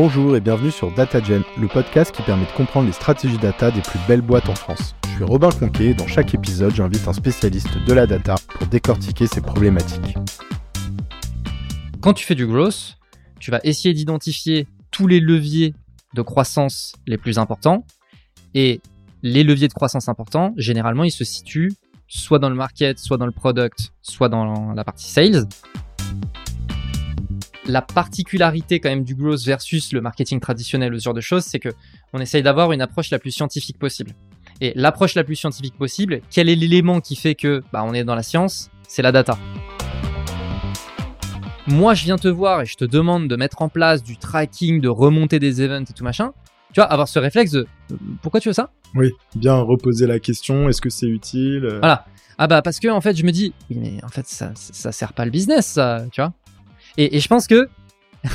Bonjour et bienvenue sur DataGen, le podcast qui permet de comprendre les stratégies data des plus belles boîtes en France. Je suis Robin Conquet et dans chaque épisode, j'invite un spécialiste de la data pour décortiquer ces problématiques. Quand tu fais du growth, tu vas essayer d'identifier tous les leviers de croissance les plus importants et les leviers de croissance importants, généralement, ils se situent soit dans le market, soit dans le product, soit dans la partie sales. La particularité quand même du growth versus le marketing traditionnel, ce genre de choses, c'est que on essaye d'avoir une approche la plus scientifique possible. Et l'approche la plus scientifique possible, quel est l'élément qui fait que bah, on est dans la science? C'est la data. Moi, je viens te voir et je te demande de mettre en place du tracking, de remonter des events et tout machin. Tu vois, avoir ce réflexe de pourquoi tu veux ça? Oui, bien reposer la question, est-ce que c'est utile? Euh Voilà. Ah bah parce que en fait, je me dis, oui, mais en fait, ça, ça sert pas le business, ça, tu vois. Et, je pense que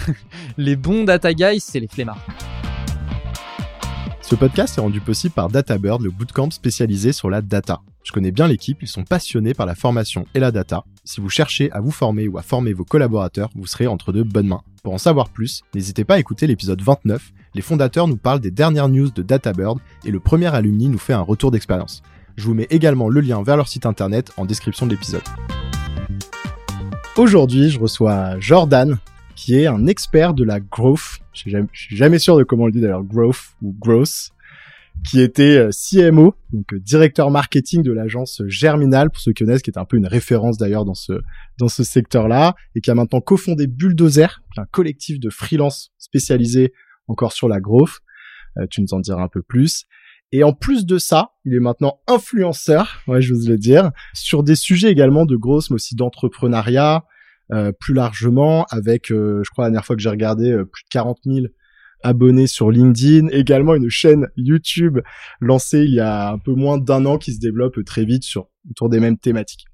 les bons data guys, c'est les flemmards. Ce podcast est rendu possible par DataBird, le bootcamp spécialisé sur la data. Je connais bien l'équipe, ils sont passionnés par la formation et la data. Si vous cherchez à vous former ou à former vos collaborateurs, vous serez entre de bonnes mains. Pour en savoir plus, n'hésitez pas à écouter l'épisode 29. Les fondateurs nous parlent des dernières news de DataBird et le premier alumni nous fait un retour d'expérience. Je vous mets également le lien vers leur site internet en description de l'épisode. Aujourd'hui, je reçois Jordan, qui est un expert de la growth. Je suis suis jamais sûr de comment on le dit d'ailleurs, growth ou growth, qui était euh, CMO, donc euh, directeur marketing de l'agence Germinal, pour ceux qui connaissent, qui est un peu une référence d'ailleurs dans ce dans ce secteur-là, et qui a maintenant cofondé Bulldozer, un collectif de freelance spécialisé encore sur la growth. Euh, tu nous en diras un peu plus. Et en plus de ça, il est maintenant influenceur, ouais, j'ose le dire, sur des sujets également de growth, mais aussi d'entrepreneuriat, euh, plus largement, avec, euh, je crois, la dernière fois que j'ai regardé, euh, plus de 40 000 abonnés sur LinkedIn, également une chaîne YouTube lancée il y a un peu moins d'un an qui se développe très vite sur autour des mêmes thématiques.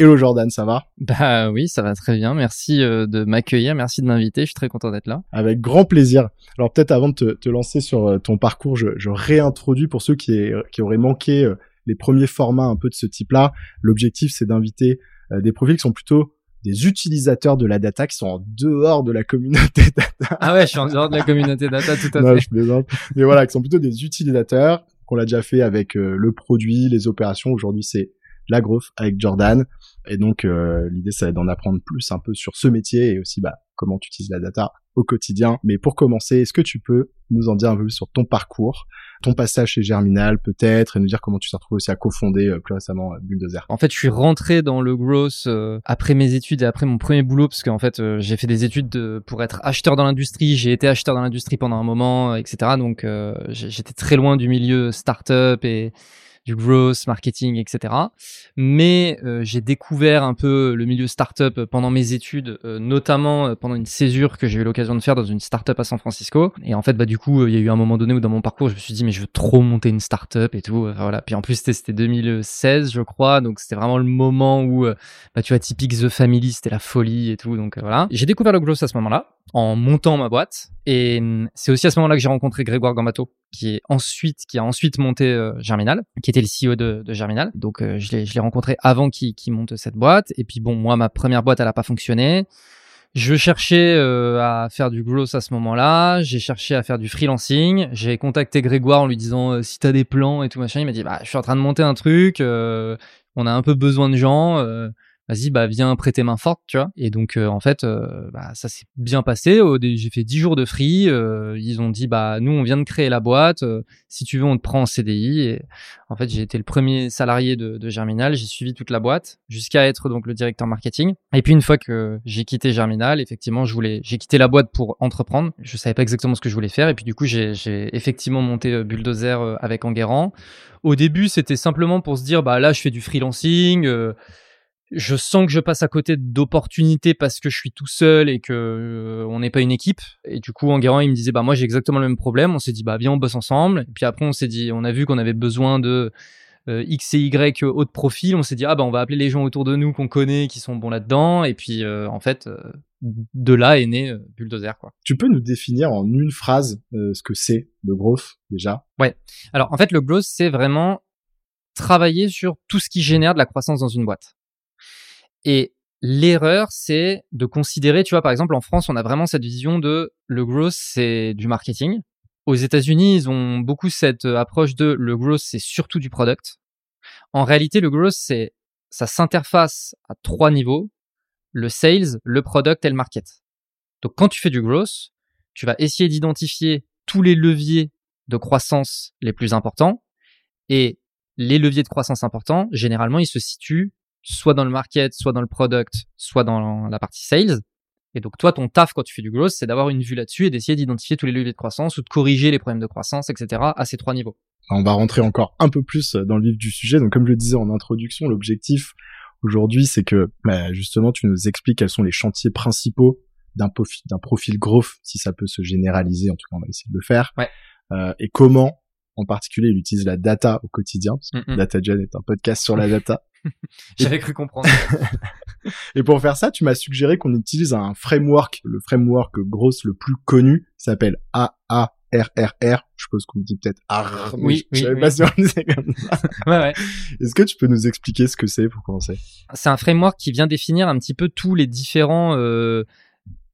Hello Jordan, ça va Bah oui, ça va très bien. Merci de m'accueillir, merci de m'inviter. Je suis très content d'être là. Avec grand plaisir. Alors peut-être avant de te, te, lancer sur ton parcours, je, je réintroduis pour ceux qui, qui auraient manqué les premiers formats un peu de ce type-là. L'objectif, c'est d'inviter des profils qui sont plutôt des utilisateurs de la data qui sont en dehors de la communauté data. Ah ouais, je suis en dehors de la communauté data, tout à non, fait. Je plaisante. Mais voilà, qui sont plutôt des utilisateurs qu'on l'a déjà fait avec euh, le produit, les opérations. Aujourd'hui, c'est la growth avec Jordan. Et donc, euh, l'idée, c'est d'en apprendre plus un peu sur ce métier et aussi bah, comment tu utilises la data au quotidien. Mais pour commencer, est-ce que tu peux nous en dire un peu plus sur ton parcours, ton passage chez Germinal peut-être, et nous dire comment tu t'es retrouvé aussi à cofonder euh, plus récemment euh, Bulldozer? En fait, je suis rentré dans le growth euh, après mes études et après mon premier boulot, parce qu'en fait, euh, j'ai fait des études de, pour être acheteur dans l'industrie, j'ai été acheteur dans l'industrie pendant un moment, etc. Donc, euh, j'étais très loin du milieu startup et du growth, marketing, etc. Mais euh, j'ai découvert un peu le milieu startup pendant mes études, euh, notamment pendant une césure que j'ai eu l'occasion de faire dans une startup à San Francisco. Et en fait, bah du coup, il y a eu un moment donné où dans mon parcours, je me suis dit mais je veux trop monter une startup et tout. Enfin, voilà. Puis en plus, c'était 2016, je crois, donc c'était vraiment le moment où, bah tu vois, typique The Family, c'était la folie et tout. Donc voilà. J'ai découvert le growth à ce moment-là en montant ma boîte. Et c'est aussi à ce moment-là que j'ai rencontré Grégoire Gambato, qui est ensuite, qui a ensuite monté euh, Germinal, qui était le CEO de, Germinal. Donc euh, je l'ai, rencontré avant qu'il, monte cette boîte. Et puis bon, moi, ma première boîte, elle a pas fonctionné. Je cherchais euh, à faire du growth à ce moment-là. J'ai cherché à faire du freelancing. J'ai contacté Grégoire en lui disant si t'as des plans et tout machin. Il m'a dit bah je suis en train de monter un truc. on a un peu besoin de gens vas-y bah viens prêter main forte tu vois. Et donc euh, en fait euh, bah, ça s'est bien passé. J'ai fait 10 jours de free euh, ils ont dit bah nous on vient de créer la boîte si tu veux on te prend en CDI et en fait j'ai été le premier salarié de, de Germinal. J'ai suivi toute la boîte jusqu'à être donc le directeur marketing. Et puis une fois que j'ai quitté Germinal effectivement je voulais j'ai quitté la boîte pour entreprendre. Je savais pas exactement ce que je voulais faire. Et puis du coup j'ai effectivement monté Bulldozer avec Enguerrand. Au début c'était simplement pour se dire bah là je fais du freelancing je sens que je passe à côté d'opportunités parce que je suis tout seul et que euh, on n'est pas une équipe. Et du coup, Enguerrand, il me disait, bah moi j'ai exactement le même problème. On s'est dit, bah viens, on bosse ensemble. Et puis après, on s'est dit, on a vu qu'on avait besoin de euh, X et Y haut de profil. On s'est dit, ah bah on va appeler les gens autour de nous qu'on connaît, qui sont bons là-dedans. Et puis euh, en fait, de là est né Bulldozer. Quoi. Tu peux nous définir en une phrase ce que c'est le growth déjà? Ouais. Alors en fait, le growth, c'est vraiment travailler sur tout ce qui génère de la croissance dans une boîte. Et l'erreur, c'est de considérer, tu vois, par exemple, en France, on a vraiment cette vision de le growth, c'est du marketing. Aux États-Unis, ils ont beaucoup cette euh, approche de le growth, c'est surtout du product. En réalité, le growth, c'est ça s'interface à trois niveaux le sales, le product et le market. Donc, quand tu fais du growth, tu vas essayer d'identifier tous les leviers de croissance les plus importants et les leviers de croissance importants, généralement, ils se situent soit dans le market, soit dans le product, soit dans la partie sales. Et donc toi, ton taf quand tu fais du growth, c'est d'avoir une vue là-dessus et d'essayer d'identifier tous les leviers de croissance ou de corriger les problèmes de croissance, etc. à ces trois niveaux. On va rentrer encore un peu plus dans le vif du sujet. Donc comme je le disais en introduction, l'objectif aujourd'hui, c'est que bah, justement tu nous expliques quels sont les chantiers principaux d'un profil, d'un profil growth, si ça peut se généraliser. En tout cas, on va essayer de le faire. Ouais. Euh, et comment, en particulier, il utilise la data au quotidien. Parce que Mm, mm. DataGen est un podcast sur la data. J'avais cru comprendre. Et pour faire ça, tu m'as suggéré qu'on utilise un framework, le framework gross le plus connu, s'appelle AARRR. Je suppose qu'on dit peut-être AR. mais Oui, je, je oui, savais oui. pas si on disait comme ça. ouais, ouais. Est-ce que tu peux nous expliquer ce que c'est pour commencer? C'est un framework qui vient définir un petit peu tous les différents euh,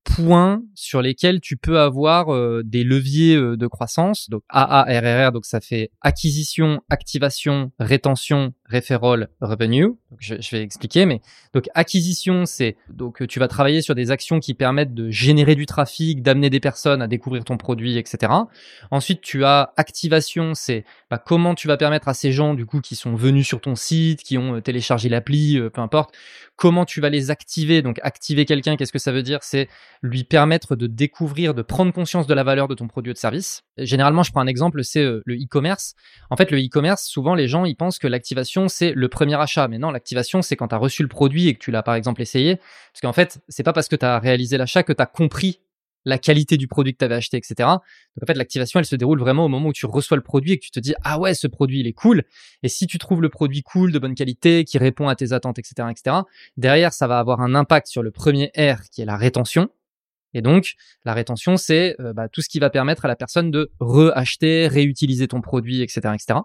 points sur lesquels tu peux avoir euh, des leviers euh, de croissance. Donc AARRR, donc ça fait acquisition, activation, rétention, referral, revenue. Je, vais expliquer, mais donc acquisition, c'est donc tu vas travailler sur des actions qui permettent de générer du trafic, d'amener des personnes à découvrir ton produit, etc. Ensuite, tu as activation, c'est bah, comment tu vas permettre à ces gens du coup qui sont venus sur ton site, qui ont euh, téléchargé l'appli, euh, peu importe, comment tu vas les activer. Donc activer quelqu'un, qu'est-ce que ça veut dire? C'est lui permettre de découvrir, de prendre conscience de la valeur de ton produit ou de service. Généralement, je prends un exemple, c'est euh, le e-commerce. En fait, le e-commerce, souvent les gens ils pensent que l'activation c'est le premier achat, mais non, l'activation c'est quand tu as reçu le produit et que tu l'as par exemple essayé. Parce qu'en fait, c'est pas parce que tu as réalisé l'achat que tu as compris la qualité du produit que tu avais acheté, etc. Donc en fait, l'activation, elle se déroule vraiment au moment où tu reçois le produit et que tu te dis ah ouais, ce produit il est cool. Et si tu trouves le produit cool, de bonne qualité, qui répond à tes attentes, etc., etc. Derrière, ça va avoir un impact sur le premier R qui est la rétention. Et donc, la rétention, c'est euh, bah, tout ce qui va permettre à la personne de reacheter, réutiliser ton produit, etc., etc.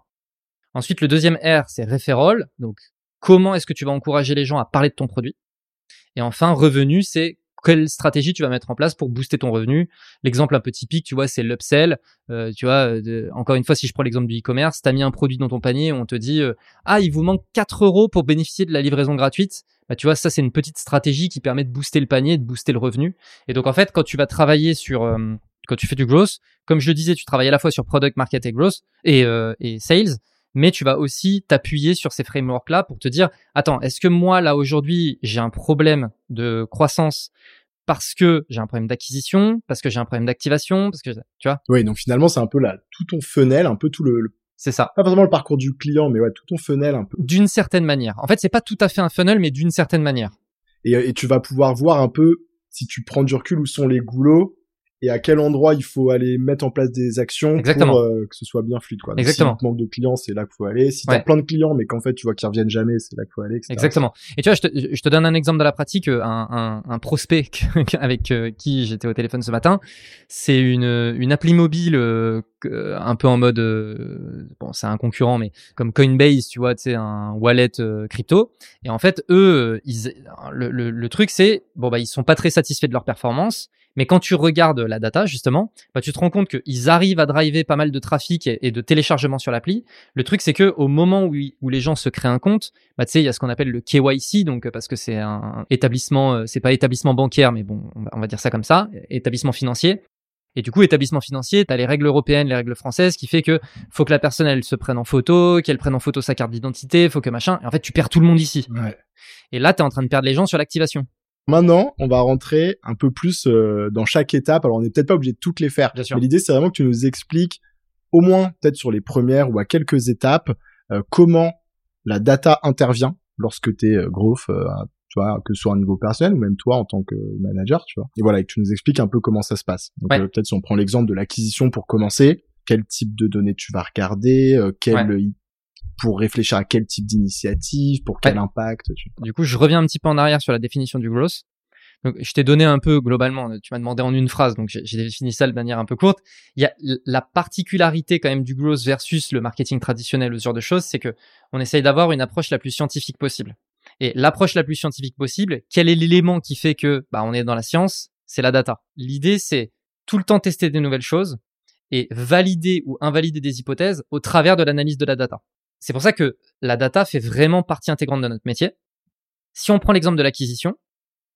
Ensuite, le deuxième R, c'est referral. Donc, comment est-ce que tu vas encourager les gens à parler de ton produit? Et enfin, revenu, c'est quelle stratégie tu vas mettre en place pour booster ton revenu? L'exemple un peu typique, tu vois, c'est l'upsell. Euh, tu vois, encore une fois, si je prends l'exemple du e-commerce, tu as mis un produit dans ton panier, on te dit euh, ah il vous manque 4 euros pour bénéficier de la livraison gratuite. Bah, tu vois, ça c'est une petite stratégie qui permet de booster le panier, de booster le revenu. Et donc en fait, quand tu vas travailler sur euh, quand tu fais du growth, comme je le disais, tu travailles à la fois sur product, market et growth et, euh, et sales, mais tu vas aussi t'appuyer sur ces frameworks là pour te dire attends, est-ce que moi là aujourd'hui j'ai un problème de croissance parce que j'ai un problème d'acquisition, parce que j'ai un problème d'activation, parce que tu vois, Oui, donc finalement, c'est un peu là, tout ton funnel, un peu tout le, le- c'est ça. pas forcément le parcours du client, mais ouais, tout ton funnel un peu. D'une certaine manière. En fait, c'est pas tout à fait un funnel, mais d'une certaine manière. Et, et tu vas pouvoir voir un peu, si tu prends du recul, où sont les goulots et à quel endroit il faut aller mettre en place des actions Exactement. pour euh, que ce soit bien fluide. Quoi. Donc, Exactement. Si tu manque de clients, c'est là qu'il faut aller. Si tu Ouais. plein de clients, mais qu'en fait tu vois qu'ils reviennent jamais, c'est là qu'il faut aller. etc. Exactement. Et tu vois, je te, je te donne un exemple de la pratique. euh, Un, un, un prospect avec euh, qui j'étais au téléphone ce matin, c'est une, une appli mobile euh, un peu en mode, euh, bon, c'est un concurrent, mais comme Coinbase, tu vois, sais, un wallet crypto. Et en fait, eux, ils, le, le, le truc, c'est, bon, bah, ils sont pas très satisfaits de leur performance. Mais quand tu regardes la data, justement, bah, tu te rends compte qu'ils arrivent à driver pas mal de trafic et, et de téléchargement sur l'appli. Le truc, c'est que au moment où, où les gens se créent un compte, bah, tu sais, il y a ce qu'on appelle le KYC, donc euh, parce que c'est un établissement, euh, c'est pas établissement bancaire, mais bon, on va, on va dire ça comme ça, établissement financier. Et du coup, établissement financier, tu as les règles européennes, les règles françaises, qui fait que faut que la personne elle se prenne en photo, qu'elle prenne en photo sa carte d'identité, faut que machin. Et en fait, tu perds tout le monde ici. Ouais. Et là, tu es en train de perdre les gens sur l'activation. Maintenant, on va rentrer un peu plus euh, dans chaque étape. Alors, on n'est peut-être pas obligé de toutes les faire. Bien sûr. Mais l'idée, c'est vraiment que tu nous expliques, au moins peut-être sur les premières ou à quelques étapes, euh, comment la data intervient lorsque tu es growth, euh, tu vois, que ce soit à un niveau personnel ou même toi en tant que manager, tu vois. Et voilà, et que tu nous expliques un peu comment ça se passe. Donc, Ouais. euh, peut-être si on prend l'exemple de l'acquisition pour commencer, quel type de données tu vas regarder, euh, quel, Ouais. Pour réfléchir à quel type d'initiative, pour quel Ouais. impact. Tu... Du coup, je reviens un petit peu en arrière sur la définition du growth. Donc, je t'ai donné un peu globalement, tu m'as demandé en une phrase, donc j'ai défini ça de manière un peu courte. Il y a la particularité quand même du growth versus le marketing traditionnel, ce genre de choses, c'est que on essaye d'avoir une approche la plus scientifique possible. Et l'approche la plus scientifique possible, quel est l'élément qui fait que bah, on est dans la science? C'est la data. L'idée, c'est tout le temps tester des nouvelles choses et valider ou invalider des hypothèses au travers de l'analyse de la data. C'est pour ça que la data fait vraiment partie intégrante de notre métier. Si on prend l'exemple de l'acquisition,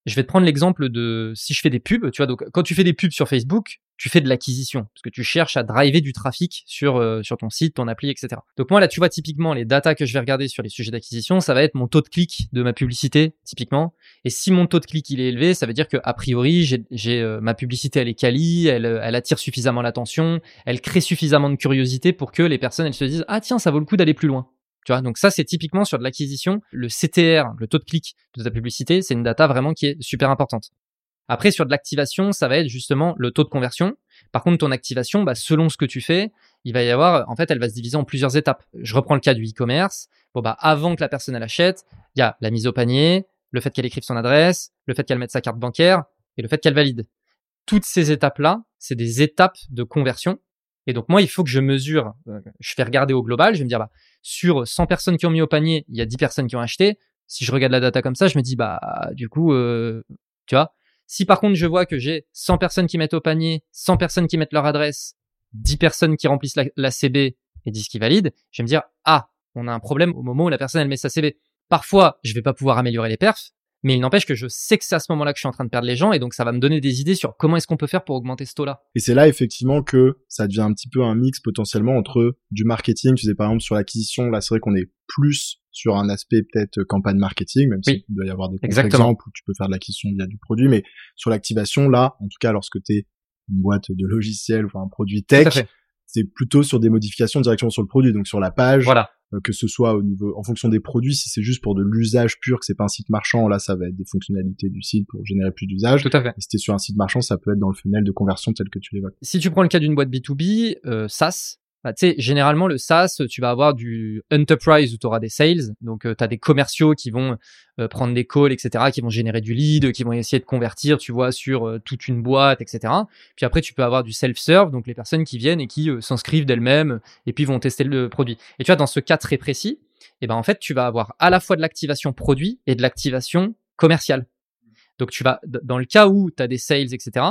je vais te prendre l'exemple de si je fais des pubs, tu vois, donc quand tu fais des pubs sur Facebook, tu fais de l'acquisition parce que tu cherches à driver du trafic sur euh, sur ton site, ton appli, etc. Donc moi là, tu vois typiquement les datas que je vais regarder sur les sujets d'acquisition, ça va être mon taux de clic de ma publicité typiquement. Et si mon taux de clic il est élevé, ça veut dire que a priori j'ai euh, ma publicité elle est quali, elle elle attire suffisamment l'attention, elle crée suffisamment de curiosité pour que les personnes elles se disent ah tiens ça vaut le coup d'aller plus loin. Tu vois, donc ça c'est typiquement sur de l'acquisition, le CTR, le taux de clic de ta publicité, c'est une data vraiment qui est super importante. Après sur de l'activation, ça va être justement le taux de conversion. Par contre, ton activation, bah, selon ce que tu fais, il va y avoir, en fait, elle va se diviser en plusieurs étapes. Je reprends le cas du e-commerce. Bon bah avant que la personne achète, il y a la mise au panier, le fait qu'elle écrive son adresse, le fait qu'elle mette sa carte bancaire et le fait qu'elle valide. Toutes ces étapes-là, c'est des étapes de conversion. Et donc moi, il faut que je mesure. Euh, je fais regarder au global. Je vais me dire bah sur 100 personnes qui ont mis au panier, il y a 10 personnes qui ont acheté. Si je regarde la data comme ça, je me dis, bah, du coup, euh, tu vois. Si par contre, je vois que j'ai 100 personnes qui mettent au panier, 100 personnes qui mettent leur adresse, 10 personnes qui remplissent la, CB et 10 qui valident, je vais me dire, ah, on a un problème au moment où la personne, elle met sa CB. Parfois, je vais pas pouvoir améliorer les perfs, mais il n'empêche que je sais que c'est à ce moment-là que je suis en train de perdre les gens et donc ça va me donner des idées sur comment est-ce qu'on peut faire pour augmenter ce taux-là. Et c'est là effectivement que ça devient un petit peu un mix potentiellement entre du marketing, tu sais par exemple sur l'acquisition, là c'est vrai qu'on est plus sur un aspect peut-être campagne marketing, même s'il doit y avoir des exemples où tu peux faire de l'acquisition via du produit, mais sur l'activation là, en tout cas lorsque tu es une boîte de logiciels ou un produit tech, c'est plutôt sur des modifications directement sur le produit, donc sur la page, voilà. Euh, que ce soit au niveau, en fonction des produits, si c'est juste pour de l'usage pur, que c'est pas un site marchand, là, ça va être des fonctionnalités du site pour générer plus d'usage. Tout à fait. Et si t'es sur un site marchand, ça peut être dans le funnel de conversion tel que tu l'évoques. Si tu prends le cas d'une boîte B2B, euh, SaaS, bah, tu sais, généralement, le SaaS, tu vas avoir du enterprise où tu auras des sales. Donc, euh, tu as des commerciaux qui vont euh, prendre des calls, etc., qui vont générer du lead, qui vont essayer de convertir, tu vois, sur euh, toute une boîte, etc. Puis après, tu peux avoir du self-serve, donc les personnes qui viennent et qui s'inscrivent d'elles-mêmes et puis vont tester le produit. Et tu vois, dans ce cas très précis, eh ben en fait, tu vas avoir à la fois de l'activation produit et de l'activation commerciale. Donc, tu vas, dans le cas où tu as des sales, etc.,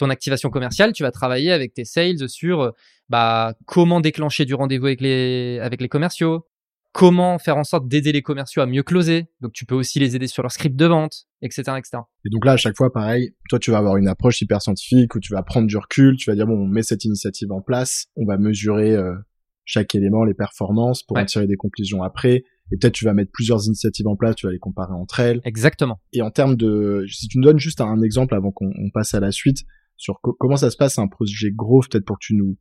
ton activation commerciale, tu vas travailler avec tes sales sur euh, bah, comment déclencher du rendez-vous avec les, avec les commerciaux, comment faire en sorte d'aider les commerciaux à mieux closer. Donc, tu peux aussi les aider sur leur script de vente, etc., etc. Et donc là, à chaque fois, pareil, toi, tu vas avoir une approche hyper scientifique où tu vas prendre du recul, tu vas dire, bon, on met cette initiative en place, on va mesurer euh, chaque élément, les performances pour en tirer des conclusions après. Et peut-être tu vas mettre plusieurs initiatives en place, tu vas les comparer entre elles. Exactement. Et en termes de, si tu me donnes juste un exemple avant qu'on passe à la suite, sur comment ça se passe un projet gros, peut-être pour que tu nous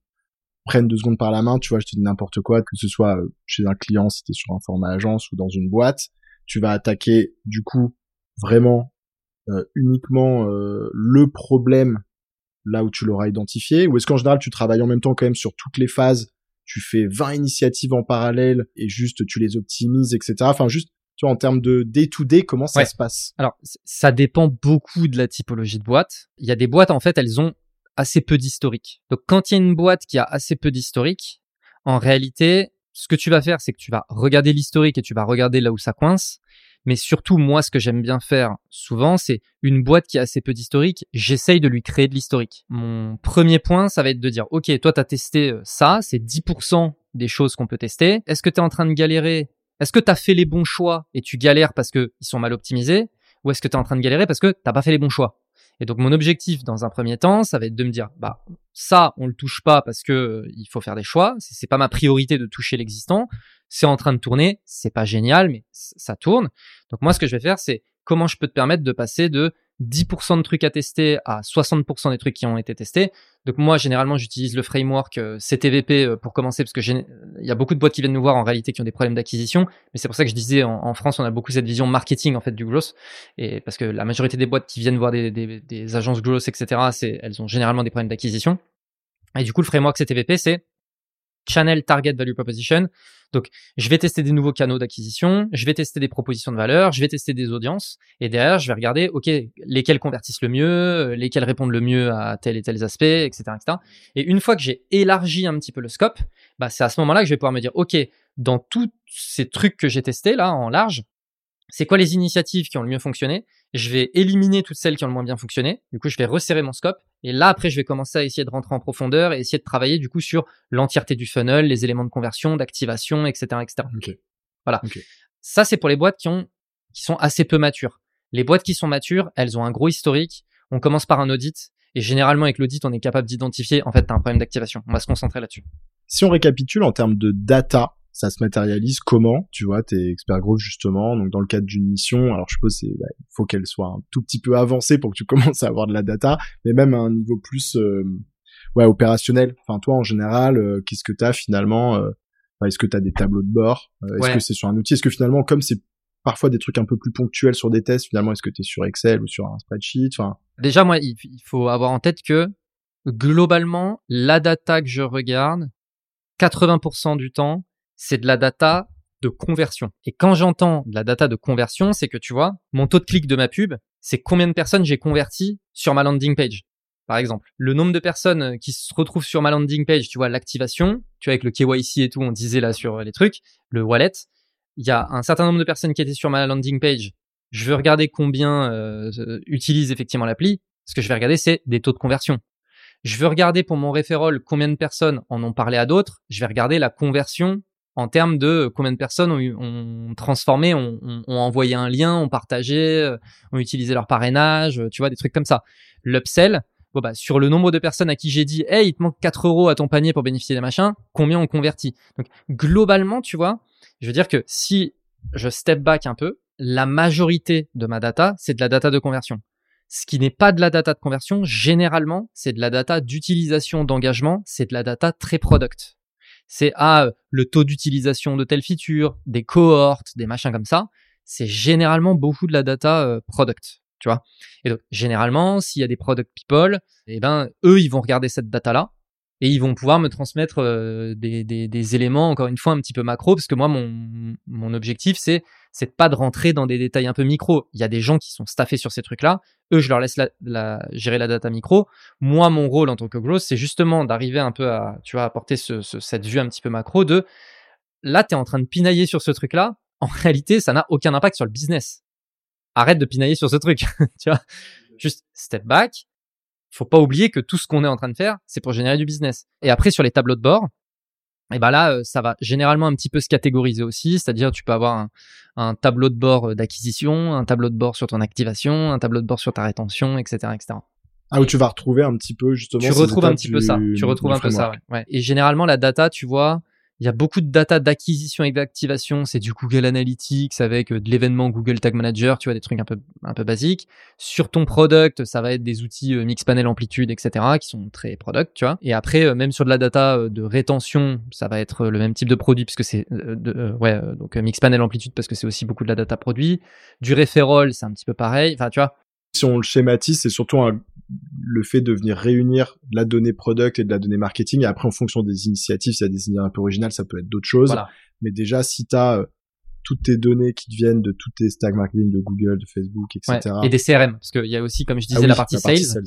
prennes deux secondes par la main, tu vois, je te dis n'importe quoi, que ce soit euh, chez un client si tu es sur un format agence ou dans une boîte, tu vas attaquer du coup vraiment euh, uniquement euh, le problème là où tu l'auras identifié, ou est-ce qu'en général tu travailles en même temps quand même sur toutes les phases, tu fais 20 initiatives en parallèle et juste tu les optimises, etc. Enfin juste tu vois, en termes de day-to-day, comment ça se passe? Alors, ça dépend beaucoup de la typologie de boîte. Il y a des boîtes, en fait, elles ont assez peu d'historique. Donc, quand il y a une boîte qui a assez peu d'historique, en réalité, ce que tu vas faire, c'est que tu vas regarder l'historique et tu vas regarder là où ça coince. Mais surtout, moi, ce que j'aime bien faire souvent, c'est une boîte qui a assez peu d'historique, j'essaye de lui créer de l'historique. Mon premier point, ça va être de dire, OK, toi, tu as testé euh, ça, c'est 10% des choses qu'on peut tester. Est-ce que tu es en train de galérer est-ce que tu as fait les bons choix et tu galères parce qu'ils sont mal optimisés ou est-ce que tu es en train de galérer parce que t'as pas fait les bons choix? Et donc mon objectif dans un premier temps, ça va être de me dire bah ça on le touche pas parce que euh, il faut faire des choix, c'est pas ma priorité de toucher l'existant, c'est en train de tourner, c'est pas génial mais ça tourne. Donc moi ce que je vais faire c'est comment je peux te permettre de passer de 10% de trucs à tester à 60% des trucs qui ont été testés. Donc moi, généralement, j'utilise le framework euh, CTVP euh, pour commencer parce que il y a beaucoup de boîtes qui viennent nous voir en réalité qui ont des problèmes d'acquisition. Mais c'est pour ça que je disais en, France, on a beaucoup cette vision marketing en fait du growth. Et parce que la majorité des boîtes qui viennent voir des, agences growth, etc., c'est, elles ont généralement des problèmes d'acquisition. Et du coup, le framework CTVP, c'est Channel Target Value Proposition. Donc, je vais tester des nouveaux canaux d'acquisition, je vais tester des propositions de valeur, je vais tester des audiences, et derrière, je vais regarder, OK, lesquels convertissent le mieux, lesquels répondent le mieux à tel et tel aspect, etc., etc. Et une fois que j'ai élargi un petit peu le scope, bah, c'est à ce moment-là que je vais pouvoir me dire, OK, dans tous ces trucs que j'ai testés là, en large, c'est quoi les initiatives qui ont le mieux fonctionné? Je vais éliminer toutes celles qui ont le moins bien fonctionné. Du coup, je vais resserrer mon scope. Et là, après, je vais commencer à essayer de rentrer en profondeur et essayer de travailler du coup sur l'entièreté du funnel, les éléments de conversion, d'activation, etc., etc. Voilà. Ça, c'est pour les boîtes qui ont qui sont assez peu matures. Les boîtes qui sont matures, elles ont un gros historique. On commence par un audit. Et généralement, avec l'audit, on est capable d'identifier, en fait, as un problème d'activation. On va se concentrer là-dessus. Si on récapitule en termes de data, ça se matérialise comment Tu vois, t'es expert growth justement, donc dans le cadre d'une mission. Alors je suppose c'est, bah, il faut qu'elle soit un tout petit peu avancée pour que tu commences à avoir de la data, mais même à un niveau plus, euh, ouais, opérationnel. Enfin toi en général, euh, qu'est-ce que t'as finalement euh, Est-ce que t'as des tableaux de bord Est-ce que c'est sur un outil Est-ce que finalement, comme c'est parfois des trucs un peu plus ponctuels sur des tests, finalement, est-ce que t'es sur Excel ou sur un spreadsheet Enfin. Déjà, moi, il faut avoir en tête que globalement, la data que je regarde, 80% du temps, c'est de la data de conversion. Et quand j'entends de la data de conversion, c'est que tu vois, mon taux de clic de ma pub, c'est combien de personnes j'ai converti sur ma landing page. Par exemple, le nombre de personnes qui se retrouvent sur ma landing page, tu vois, l'activation, tu vois, avec le KYC et tout, on disait là sur les trucs, le wallet, il y a un certain nombre de personnes qui étaient sur ma landing page. Je veux regarder combien euh, utilisent effectivement l'appli. Ce que je vais regarder, c'est des taux de conversion. Je veux regarder pour mon referral combien de personnes en ont parlé à d'autres. Je vais regarder la conversion en termes de combien de personnes ont, transformé, ont, envoyé un lien, ont partagé, euh, ont utilisé leur parrainage, tu vois, des trucs comme ça. L'upsell, bon bah sur le nombre de personnes à qui j'ai dit, hey, il te manque 4 euros à ton panier pour bénéficier des machins, combien ont converti? Donc globalement, tu vois, je veux dire que si je step back un peu, la majorité de ma data, c'est de la data de conversion. Ce qui n'est pas de la data de conversion, généralement, c'est de la data d'utilisation d'engagement, c'est de la data très product c'est ah le taux d'utilisation de telle feature, des cohortes, des machins comme ça. C'est généralement beaucoup de la data euh, product, tu vois. Et donc généralement, s'il y a des product people, eh ben eux ils vont regarder cette data là et ils vont pouvoir me transmettre euh, des, des, des, éléments encore une fois un petit peu macro parce que moi mon mon objectif c'est c'est pas de rentrer dans des détails un peu micro. Il y a des gens qui sont staffés sur ces trucs-là. Eux, je leur laisse la, gérer la data micro. Moi, mon rôle en tant que growth, c'est justement d'arriver un peu à, tu vois, apporter ce, cette vue un petit peu macro de là, tu es en train de pinailler sur ce truc-là. En réalité, ça n'a aucun impact sur le business. Arrête de pinailler sur ce truc. tu vois, juste step back. Faut pas oublier que tout ce qu'on est en train de faire, c'est pour générer du business. Et après, sur les tableaux de bord, et ben là, euh, ça va généralement un petit peu se catégoriser aussi, c'est-à-dire tu peux avoir un, tableau de bord euh, d'acquisition, un tableau de bord sur ton activation, un tableau de bord sur ta rétention, etc., etc. Ah où tu vas retrouver un petit peu justement. Tu retrouves un petit peu ça. Tu retrouves un peu ça. ouais. Et généralement la data, tu vois, il y a beaucoup de data d'acquisition et d'activation. C'est du Google Analytics avec euh, de l'événement Google Tag Manager, tu vois, des trucs un peu, un peu basiques. Sur ton product, ça va être des outils euh, Mixpanel Amplitude, etc., qui sont très product, tu vois. Et après, euh, même sur de la data de rétention, ça va être le même type de produit puisque c'est, ouais, donc Mixpanel Amplitude parce que c'est aussi beaucoup de la data produit. Du referral, c'est un petit peu pareil. Enfin, tu vois. Si on le schématise, c'est surtout un le fait de venir réunir de la donnée product et de la donnée marketing. Et après, en fonction des initiatives, s'il y a des idées un peu originales, ça peut être d'autres choses. Mais déjà, si tu as euh, toutes tes données qui viennent de toutes tes stacks marketing de Google, de Facebook, etc. et des CRM, parce qu'il y a aussi, comme je disais, ah la, partie, sales.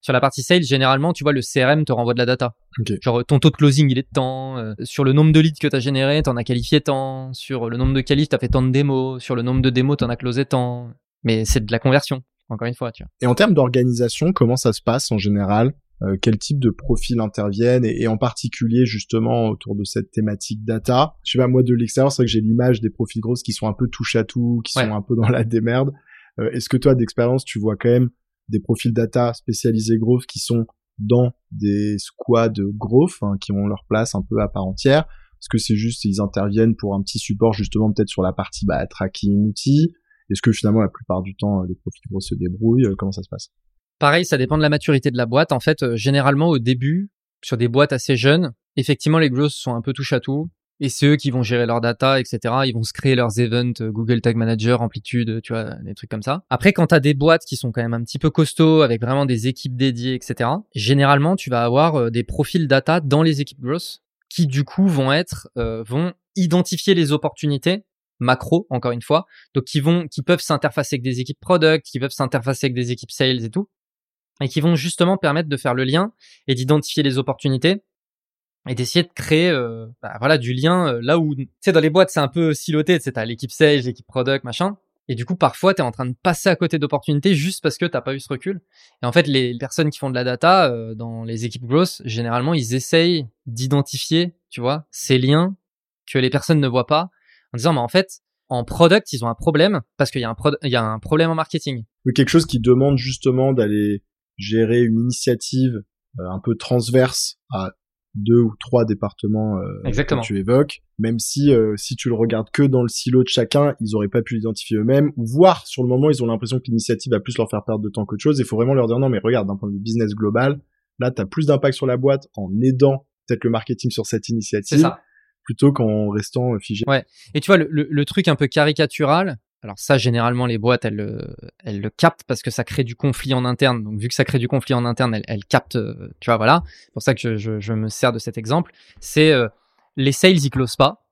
Sur la partie sales, généralement, tu vois, le CRM te renvoie de la data. Genre, ton taux de closing, il est de temps. Euh, sur le nombre de leads que tu as généré, tu en as qualifié tant. Sur le nombre de qualifs, tu as fait tant de démos. Sur le nombre de démos, tu en as closé tant. Mais c'est de la conversion encore une fois, tu vois. Et en termes d'organisation, comment ça se passe en général? Euh, Quel type de profils interviennent et, en particulier justement autour de cette thématique data? Je sais pas, moi de l'extérieur, c'est vrai que j'ai l'image des profils grosses qui sont un peu touche à tout, qui sont un peu dans la démerde. Euh, Est-ce que toi, d'expérience, tu vois quand même des profils data spécialisés growth qui sont dans des squads growth, hein, qui ont leur place un peu à part entière? Est-ce que c'est juste ils interviennent pour un petit support justement peut-être sur la partie bah, tracking outils est-ce que finalement la plupart du temps euh, les profils gros se débrouillent euh, Comment ça se passe? Pareil, ça dépend de la maturité de la boîte. En fait, euh, généralement au début, sur des boîtes assez jeunes, effectivement les growths sont un peu touche à tout. Et c'est eux qui vont gérer leur data, etc. Ils vont se créer leurs events, Google Tag Manager, Amplitude, tu vois, des trucs comme ça. Après, quand tu as des boîtes qui sont quand même un petit peu costauds, avec vraiment des équipes dédiées, etc., généralement, tu vas avoir des profils data dans les équipes growth qui, du coup, vont être, vont identifier les opportunités macro, encore une fois, donc qui vont, qui peuvent s'interfacer avec des équipes product, qui peuvent s'interfacer avec des équipes sales et tout, et qui vont justement permettre de faire le lien et d'identifier les opportunités et d'essayer de créer euh, bah, voilà du lien euh, là où tu sais dans les boîtes c'est un peu siloté tu sais l'équipe sales l'équipe product machin Et du coup, parfois, tu es en train de passer à côté d'opportunités juste parce que t'as pas eu ce recul. Et en fait, les personnes qui font de la data euh, dans les équipes growth, généralement, ils essayent d'identifier, tu vois, ces liens que les personnes ne voient pas, en disant, mais en fait, en product, ils ont un problème parce qu'il y a un, il y a un problème en marketing. Oui, quelque chose qui demande justement d'aller gérer une initiative euh, un peu transverse à deux ou trois départements euh, que tu évoques, même si euh, si tu le regardes que dans le silo de chacun, ils auraient pas pu l'identifier eux-mêmes, ou voir sur le moment ils ont l'impression que l'initiative va plus leur faire perdre de temps qu'autre chose. Il faut vraiment leur dire non mais regarde d'un point de vue business global, là tu as plus d'impact sur la boîte en aidant peut-être le marketing sur cette initiative. Plutôt qu'en restant figé. Ouais. Et tu vois, le, le, truc un peu caricatural, alors ça, généralement, les boîtes, elles, le, elles le captent parce que ça crée du conflit en interne. Donc, vu que ça crée du conflit en interne, elles, elles captent, euh, tu vois, voilà. C'est pour ça que je, je, je, me sers de cet exemple. C'est euh, les sales, ils closent pas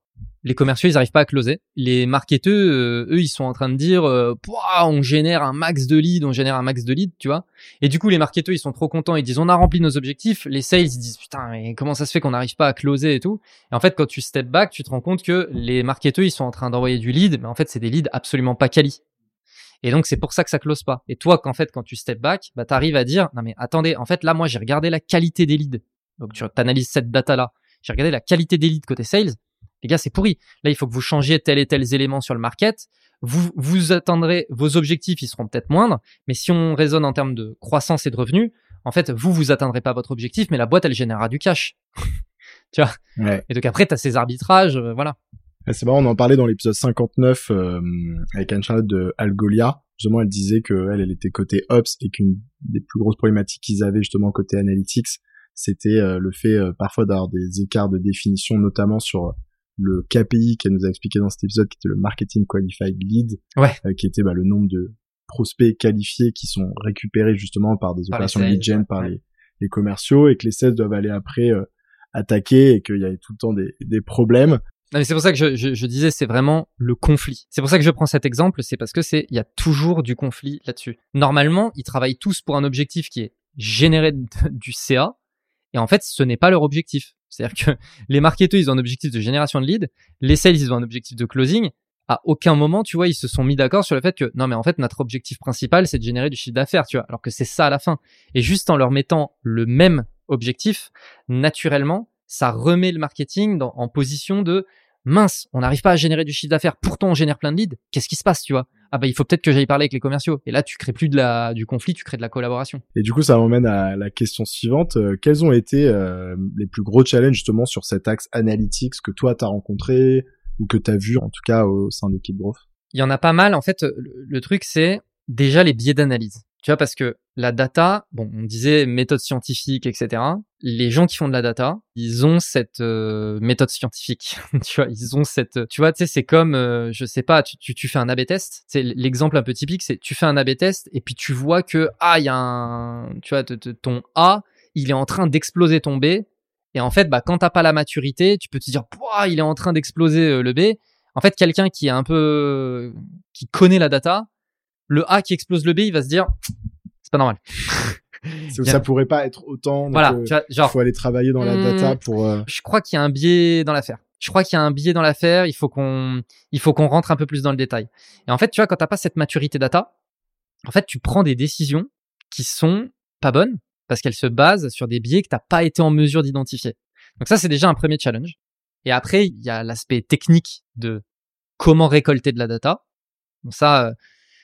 les commerciaux ils arrivent pas à closer. Les marketeurs, euh, eux, ils sont en train de dire, euh, on génère un max de leads, on génère un max de leads, tu vois. Et du coup, les marketeurs, ils sont trop contents, ils disent, on a rempli nos objectifs. Les sales, ils disent, putain, mais comment ça se fait qu'on n'arrive pas à closer et tout? Et en fait, quand tu step back, tu te rends compte que les marketeurs, ils sont en train d'envoyer du lead, mais en fait, c'est des leads absolument pas quali. Et donc, c'est pour ça que ça close pas. Et toi, qu'en fait, quand tu step back, bah, t'arrives à dire, non mais attendez, en fait, là, moi, j'ai regardé la qualité des leads. Donc, tu analyses cette data-là. J'ai regardé la qualité des leads côté sales les gars, c'est pourri. Là, il faut que vous changiez tel et tel élément sur le market. Vous, vous atteindrez vos objectifs, ils seront peut-être moindres, mais si on raisonne en termes de croissance et de revenus, en fait, vous, vous atteindrez pas votre objectif, mais la boîte, elle générera du cash. tu vois? Et donc après, tu as ces arbitrages, euh, voilà. C'est marrant, on en parlait dans l'épisode 59 euh, avec Anne-Charlotte de Algolia. Justement, elle disait que elle, elle était côté Ops et qu'une des plus grosses problématiques qu'ils avaient justement côté Analytics, c'était euh, le fait parfois d'avoir des écarts de définition, notamment sur le KPI qu'elle nous a expliqué dans cet épisode, qui était le Marketing Qualified Lead, euh, qui était bah, le nombre de prospects qualifiés qui sont récupérés justement par des opérations lead gen par les, les, commerciaux, et que les sales doivent aller après euh, attaquer, et qu'il y a tout le temps des, des problèmes. c'est pour ça que je, je, je disais, c'est vraiment le conflit. C'est pour ça que je prends cet exemple, c'est parce que c'est, il y a toujours du conflit là-dessus. Normalement, ils travaillent tous pour un objectif qui est générer du CA, et en fait, ce n'est pas leur objectif. C'est-à-dire que les marketeurs, ils ont un objectif de génération de leads, les sales, ils ont un objectif de closing. À aucun moment, tu vois, ils se sont mis d'accord sur le fait que non, mais en fait, notre objectif principal, c'est de générer du chiffre d'affaires, tu vois, alors que c'est ça à la fin. Et juste en leur mettant le même objectif, naturellement, ça remet le marketing en position de mince, on n'arrive pas à générer du chiffre d'affaires, pourtant on génère plein de leads. Qu'est-ce qui se passe, tu vois? Ah bah il faut peut-être que j'aille parler avec les commerciaux. Et là, tu crées plus de la du conflit, tu crées de la collaboration. Et du coup, ça m'emmène à la question suivante. Euh, quels ont été euh, les plus gros challenges justement sur cet axe analytics que toi t'as rencontré ou que t'as vu en tout cas au sein d'équipe Growth? Il y en a pas mal. En fait, le truc c'est déjà les biais d'analyse. Tu vois, parce que la data, bon, on disait méthode scientifique, etc. Les gens qui font de la data, ils ont cette euh, méthode scientifique. tu vois, ils ont cette, tu vois, tu sais, c'est comme, euh, je sais pas, tu, tu, tu fais un A/B test. C'est l'exemple un peu typique, c'est tu fais un A/B test et puis tu vois que ah, il y a un, tu vois, ton A, il est en train d'exploser ton B. Et en fait, bah, quand t'as pas la maturité, tu peux te dire, il est en train d'exploser euh, le B. En fait, quelqu'un qui est un peu, qui connaît la data, le A qui explose le B, il va se dire, c'est pas normal. ça pourrait pas être autant. voilà, genre, faut aller travailler dans la hmm, data pour. Euh, je crois qu'il y a un biais dans l'affaire. Je crois qu'il y a un biais dans l'affaire. Il faut qu'on, il faut qu'on rentre un peu plus dans le détail. Et en fait, tu vois, quand t'as pas cette maturité data, en fait, tu prends des décisions qui sont pas bonnes parce qu'elles se basent sur des biais que t'as pas été en mesure d'identifier. Donc ça, c'est déjà un premier challenge. Et après, il y a l'aspect technique de comment récolter de la data. Donc ça, euh,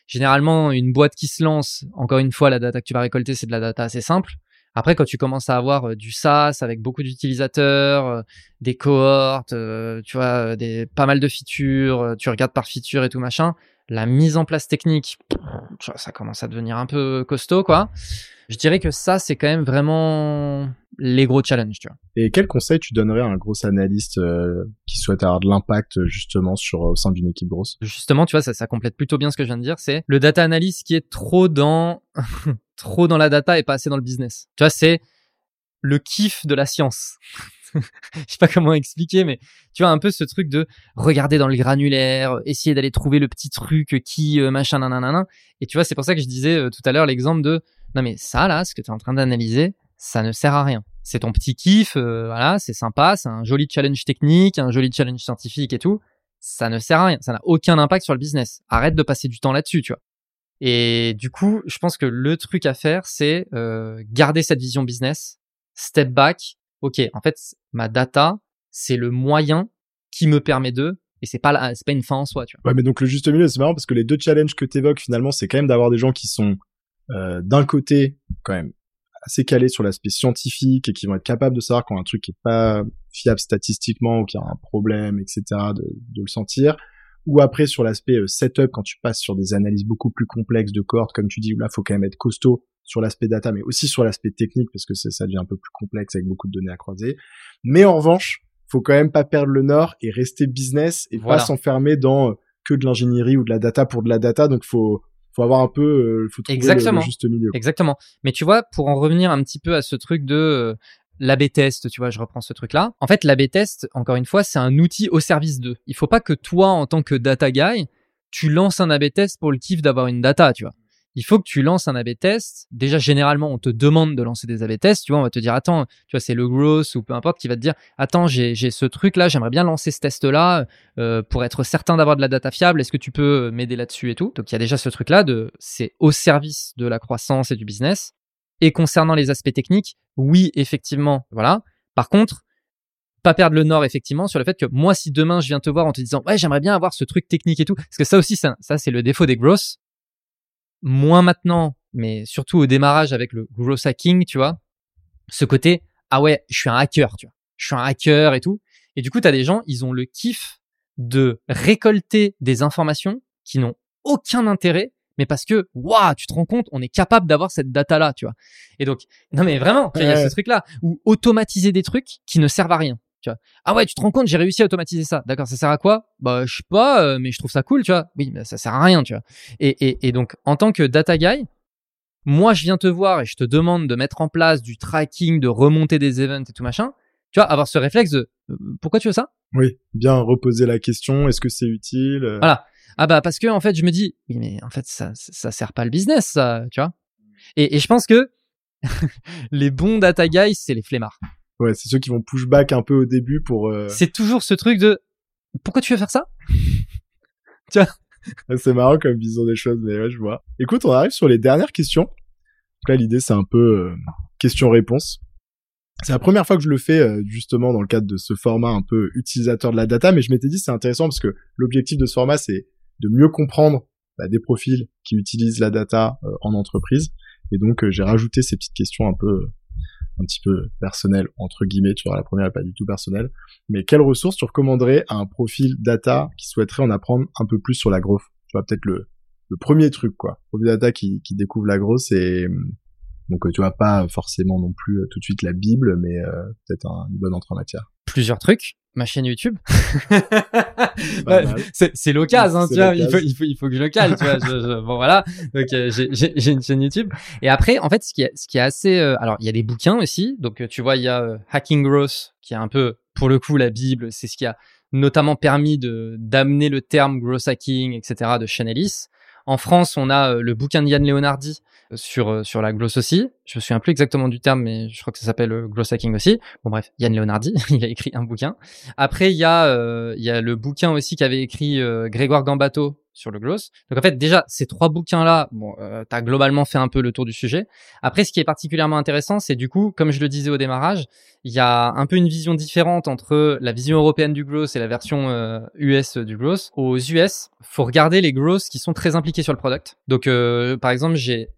Généralement, une boîte qui se lance, encore une fois, la data que tu vas récolter, c'est de la data assez simple. Après, quand tu commences à avoir euh, du SaaS avec beaucoup d'utilisateurs, euh, des cohortes, euh, tu vois, pas mal de features, tu regardes par feature et tout machin, la mise en place technique, ça commence à devenir un peu costaud, quoi. Je dirais que ça, c'est quand même vraiment les gros challenges, tu vois. Et quel conseil tu donnerais à un gros analyste euh, qui souhaite avoir de l'impact justement sur au sein d'une équipe grosse? Justement, tu vois, ça, ça complète plutôt bien ce que je viens de dire. C'est le data analyst qui est trop dans trop dans la data et pas assez dans le business. Tu vois, c'est le kiff de la science. je sais pas comment expliquer, mais tu vois un peu ce truc de regarder dans le granulaire, essayer d'aller trouver le petit truc qui euh, machin nanana. Et tu vois, c'est pour ça que je disais euh, tout à l'heure l'exemple de non mais ça là, ce que tu es en train d'analyser, ça ne sert à rien. C'est ton petit kiff, euh, voilà, c'est sympa, c'est un joli challenge technique, un joli challenge scientifique et tout. ça ne sert à rien, ça n'a aucun impact sur le business. Arrête de passer du temps là-dessus, tu vois. Et du coup, je pense que le truc à faire, c'est garder cette vision business, step back. Ok, en fait, ma data, c'est le moyen qui me permet de, et c'est pas c'est pas une fin en soi, tu vois. Ouais, mais donc le juste milieu, c'est marrant parce que les deux challenges que tu évoques finalement, c'est quand même d'avoir des gens qui sont euh, d'un côté quand même assez calés sur l'aspect scientifique et qui vont être capables de savoir quand un truc est pas fiable statistiquement ou qu'il y a un problème, etc., de, de le sentir ou après sur l'aspect euh, setup quand tu passes sur des analyses beaucoup plus complexes de cohortes comme tu dis où là faut quand même être costaud sur l'aspect data mais aussi sur l'aspect technique parce que ça devient un peu plus complexe avec beaucoup de données à croiser mais en revanche faut quand même pas perdre le nord et rester business et pas s'enfermer dans euh, que de l'ingénierie ou de la data pour de la data donc faut faut avoir un peu euh, faut trouver Exactement. Le, juste milieu. Exactement. Mais tu vois, pour en revenir un petit peu à ce truc de l'AB test, tu vois, je reprends ce truc-là. En fait, l'AB test, encore une fois, c'est un outil au service d'eux. Il faut pas que toi, en tant que data guy, tu lances un AB test pour le kiff d'avoir une data, tu vois. Il faut que tu lances un AB test. Déjà, généralement, on te demande de lancer des AB tests. Tu vois, on va te dire, attends, tu vois, c'est le gross ou peu importe qui va te dire, attends, j'ai, ce truc-là, j'aimerais bien lancer ce test-là euh, pour être certain d'avoir de la data fiable. Est-ce que tu peux m'aider là-dessus et tout Donc, il y a déjà ce truc-là de, c'est au service de la croissance et du business. Et concernant les aspects techniques, oui, effectivement, voilà. Par contre, pas perdre le nord effectivement sur le fait que moi si demain je viens te voir en te disant ouais j'aimerais bien avoir ce truc technique et tout parce que ça aussi ça, ça c'est le défaut des grosses. Moins maintenant mais surtout au démarrage avec le gross hacking tu vois. Ce côté ah ouais je suis un hacker tu vois. Je suis un hacker et tout. Et du coup tu as des gens ils ont le kiff de récolter des informations qui n'ont aucun intérêt mais parce que waouh, tu te rends compte, on est capable d'avoir cette data là, tu vois. Et donc non mais vraiment, il y a ce truc là ou automatiser des trucs qui ne servent à rien. Tu vois. Ah ouais, tu te rends compte, j'ai réussi à automatiser ça. D'accord, ça sert à quoi? Bah, je sais pas, euh, mais je trouve ça cool, tu vois. Oui, mais ça sert à rien, tu vois. Et, et, et donc, en tant que data guy, moi, je viens te voir et je te demande de mettre en place du tracking, de remonter des events et tout machin. Tu vois, avoir ce réflexe de euh, pourquoi tu veux ça? Oui, bien reposer la question. Est-ce que c'est utile Voilà. Ah bah parce que en fait je me dis oui mais en fait ça ça sert pas le business ça tu vois. Et, et je pense que les bons data guys c'est les flemmards. Ouais c'est ceux qui vont push back un peu au début pour euh... c'est toujours ce truc de pourquoi tu veux faire ça? Tu vois c'est marrant comme vision des choses mais ouais je vois. Écoute on arrive sur les dernières questions. Donc là l'idée c'est un peu euh, question-réponse. C'est la première fois que je le fais euh, justement dans le cadre de ce format un peu utilisateur de la data, mais je m'étais dit c'est intéressant parce que l'objectif de ce format c'est de mieux comprendre bah, des profils qui utilisent la data euh, en entreprise. Et donc euh, j'ai rajouté ces petites questions un peu un petit peu personnelles entre guillemets. Tu vois, la première est pas du tout personnelle. Mais quelles ressources tu recommanderais à un profil data qui souhaiterait en apprendre un peu plus sur la growth? Tu vois, peut-être le, le premier truc quoi. Profil data qui, découvre la growth, c'est donc tu vois pas forcément non plus tout de suite la Bible, mais peut-être une bonne entrée en matière. Une trucs ma chaîne YouTube. c'est l'occasion, hein, tu vois. Il faut, il faut, il faut que je le cale, tu vois. Je, bon voilà. Donc euh, j'ai une chaîne YouTube. Et après, en fait, ce qui est, ce qui est assez, euh, alors il y a des bouquins aussi. Donc euh, tu vois, il y a Hacking Growth qui est un peu, pour le coup, la Bible. C'est ce qui a notamment permis de d'amener le terme growth hacking, etc. de Chanelis. En France, on a le bouquin de Yann Leonardi sur euh, sur la gloss aussi. Je me souviens plus exactement du terme, mais je crois que ça s'appelle euh, gloss hacking aussi. Bon bref, Yann Leonardi, il a écrit un bouquin. Après, il y a euh, il y a le bouquin aussi qu'avait écrit Grégoire Gambato sur le gloss. Donc en fait, déjà ces trois bouquins là, bon, euh, t'as globalement fait un peu le tour du sujet. Après, ce qui est particulièrement intéressant, c'est du coup, comme je le disais au démarrage, il y a un peu une vision différente entre la vision européenne du gloss et la version US du gloss. Aux US, faut regarder les gloss qui sont très impliqués sur le product. Donc par exemple, j'ai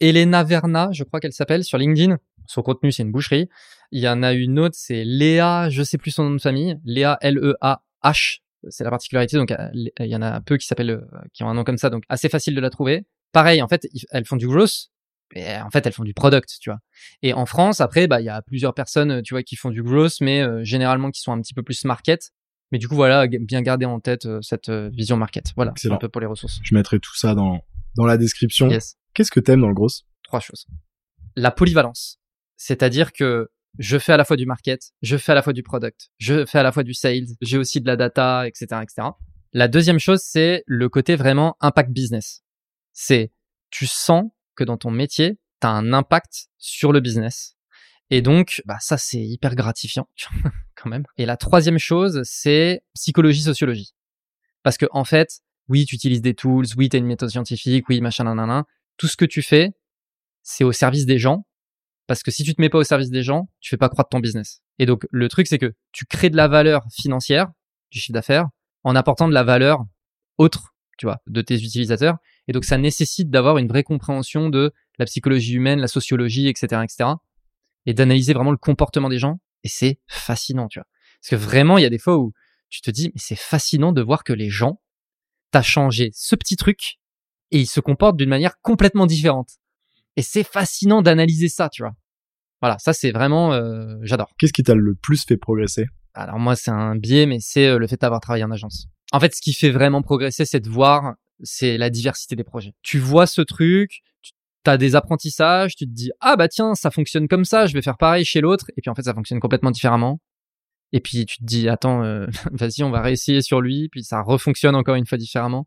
Elena Verna, je crois qu'elle s'appelle, sur LinkedIn. Son contenu, c'est une boucherie. Il y en a une autre, c'est Léa, je sais plus son nom de famille. Léa, L-E-A-H. C'est la particularité. Donc, euh, il y en a peu qui s'appellent, euh, qui ont un nom comme ça. Donc, assez facile de la trouver. Pareil, en fait, elles font du gross. Et en fait, elles font du product, tu vois. Et en France, après, bah, il y a plusieurs personnes, tu vois, qui font du gross, mais euh, généralement qui sont un petit peu plus market. Mais du coup, voilà, bien garder en tête cette vision market. Voilà, c'est un peu pour les ressources. Je mettrai tout ça dans dans la description. Yes. Qu'est-ce que t'aimes dans le gros Trois choses. La polyvalence, c'est-à-dire que je fais à la fois du market, je fais à la fois du product, je fais à la fois du sales, j'ai aussi de la data, etc., etc. La deuxième chose, c'est le côté vraiment impact business. C'est tu sens que dans ton métier, tu as un impact sur le business. Et donc, bah ça c'est hyper gratifiant quand même. Et la troisième chose, c'est psychologie sociologie. Parce que en fait, oui, tu utilises des tools, oui, tu as une méthode scientifique, oui, machin, nanana. Tout ce que tu fais, c'est au service des gens. Parce que si tu te mets pas au service des gens, tu fais pas croître ton business. Et donc, le truc, c'est que tu crées de la valeur financière, du chiffre d'affaires, en apportant de la valeur autre, tu vois, de tes utilisateurs. Et donc, ça nécessite d'avoir une vraie compréhension de la psychologie humaine, la sociologie, etc., etc. Et d'analyser vraiment le comportement des gens. Et c'est fascinant, tu vois. Parce que vraiment, il y a des fois où tu te dis, mais c'est fascinant de voir que les gens, t'as changé ce petit truc et ils se comportent d'une manière complètement différente. Et c'est fascinant d'analyser ça, tu vois. Voilà, ça c'est vraiment, euh, j'adore. Qu'est-ce qui t'a le plus fait progresser? Alors moi c'est un biais, mais c'est euh, le fait d'avoir travaillé en agence. En fait, ce qui fait vraiment progresser, c'est de voir, c'est la diversité des projets. Tu vois ce truc, tu as des apprentissages, tu te dis ah bah tiens ça fonctionne comme ça, je vais faire pareil chez l'autre, et puis en fait ça fonctionne complètement différemment. Et puis tu te dis attends, euh, vas-y on va réessayer sur lui, puis ça refonctionne encore une fois différemment.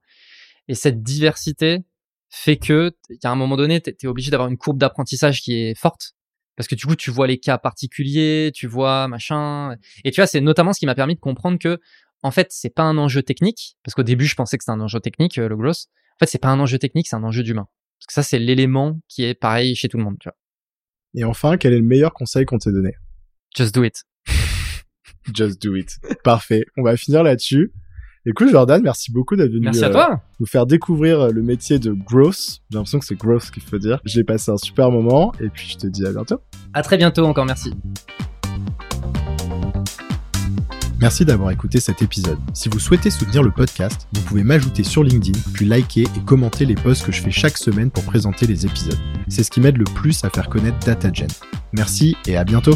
Et cette diversité, fait que, a un moment donné, tu es obligé d'avoir une courbe d'apprentissage qui est forte. Parce que du coup, tu vois les cas particuliers, tu vois machin. Et tu vois, c'est notamment ce qui m'a permis de comprendre que, en fait, c'est pas un enjeu technique. Parce qu'au début, je pensais que c'était un enjeu technique, euh, le growth. En fait, c'est pas un enjeu technique, c'est un enjeu d'humain. Parce que ça, c'est l'élément qui est pareil chez tout le monde, tu vois. Et enfin, quel est le meilleur conseil qu'on t'ait donné? Just do it. Just do it. Parfait. On va finir là-dessus. Écoute Jordan, merci beaucoup d'être venu merci à toi. nous faire découvrir euh, le métier de growth. J'ai l'impression que c'est growth qu'il faut dire. J'ai passé un super moment et puis je te dis à bientôt. À très bientôt encore, merci. Merci d'avoir écouté cet épisode. Si vous souhaitez soutenir le podcast, vous pouvez m'ajouter sur LinkedIn, puis liker et commenter les posts que je fais chaque semaine pour présenter les épisodes. C'est ce qui m'aide le plus à faire connaître DataGen. Merci et à bientôt.